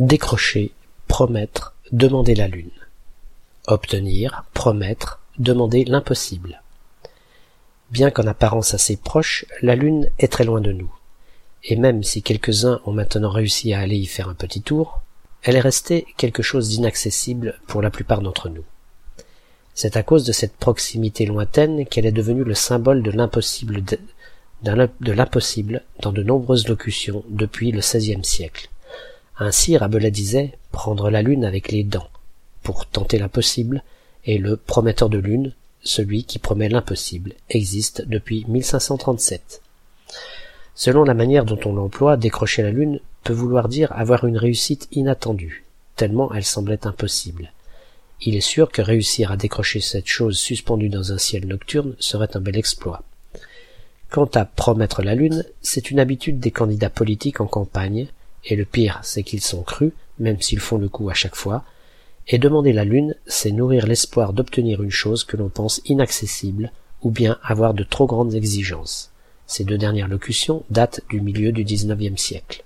Décrocher, promettre, demander la lune. Obtenir, promettre, demander l'impossible. Bien qu'en apparence assez proche, la lune est très loin de nous. Et même si quelques-uns ont maintenant réussi à aller y faire un petit tour, elle est restée quelque chose d'inaccessible pour la plupart d'entre nous. C'est à cause de cette proximité lointaine qu'elle est devenue le symbole de l'impossible dans de nombreuses locutions depuis le XVIe siècle. Ainsi Rabelais disait prendre la lune avec les dents pour tenter l'impossible, et le prometteur de lune, celui qui promet l'impossible, existe depuis 1537. Selon la manière dont on l'emploie, décrocher la lune peut vouloir dire avoir une réussite inattendue, tellement elle semblait impossible. Il est sûr que réussir à décrocher cette chose suspendue dans un ciel nocturne serait un bel exploit. Quant à promettre la lune, c'est une habitude des candidats politiques en campagne, et le pire, c'est qu'ils sont crus, même s'ils font le coup à chaque fois, et demander la lune, c'est nourrir l'espoir d'obtenir une chose que l'on pense inaccessible, ou bien avoir de trop grandes exigences. Ces deux dernières locutions datent du milieu du XIXe siècle.